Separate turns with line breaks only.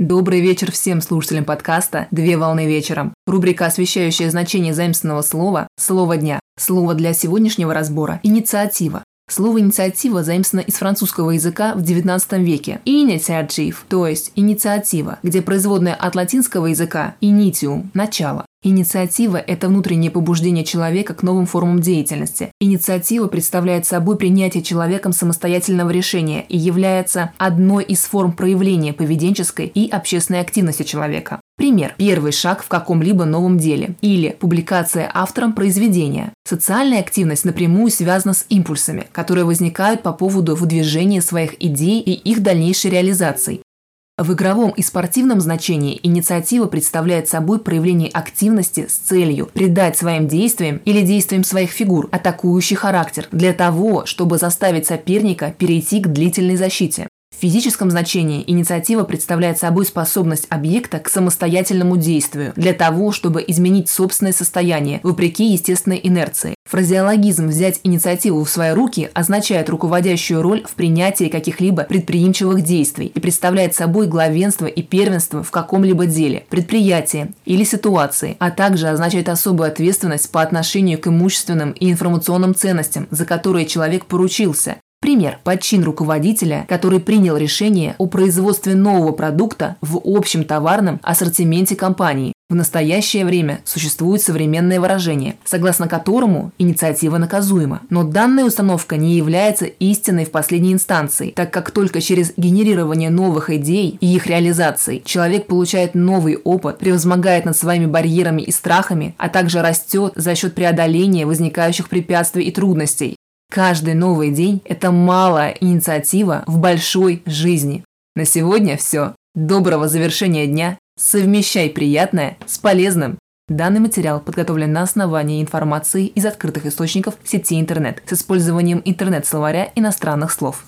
Добрый вечер всем слушателям подкаста «Две волны вечером». Рубрика, освещающая значение заимственного слова «Слово дня». Слово для сегодняшнего разбора – «инициатива». Слово «инициатива» заимствовано из французского языка в XIX веке. Initiative, то есть инициатива, где производная от латинского языка «initium» – начало. Инициатива – это внутреннее побуждение человека к новым формам деятельности. Инициатива представляет собой принятие человеком самостоятельного решения и является одной из форм проявления поведенческой и общественной активности человека. Пример. Первый шаг в каком-либо новом деле. Или публикация автором произведения. Социальная активность напрямую связана с импульсами, которые возникают по поводу выдвижения своих идей и их дальнейшей реализации. В игровом и спортивном значении инициатива представляет собой проявление активности с целью придать своим действиям или действиям своих фигур атакующий характер для того, чтобы заставить соперника перейти к длительной защите. В физическом значении инициатива представляет собой способность объекта к самостоятельному действию для того, чтобы изменить собственное состояние вопреки естественной инерции. Фразеологизм «взять инициативу в свои руки» означает руководящую роль в принятии каких-либо предприимчивых действий и представляет собой главенство и первенство в каком-либо деле, предприятии или ситуации, а также означает особую ответственность по отношению к имущественным и информационным ценностям, за которые человек поручился, Пример. Подчин руководителя, который принял решение о производстве нового продукта в общем товарном ассортименте компании. В настоящее время существует современное выражение, согласно которому инициатива наказуема. Но данная установка не является истинной в последней инстанции, так как только через генерирование новых идей и их реализации человек получает новый опыт, превозмогает над своими барьерами и страхами, а также растет за счет преодоления возникающих препятствий и трудностей. Каждый новый день – это малая инициатива в большой жизни. На сегодня все. Доброго завершения дня. Совмещай приятное с полезным. Данный материал подготовлен на основании информации из открытых источников сети интернет с использованием интернет-словаря иностранных слов.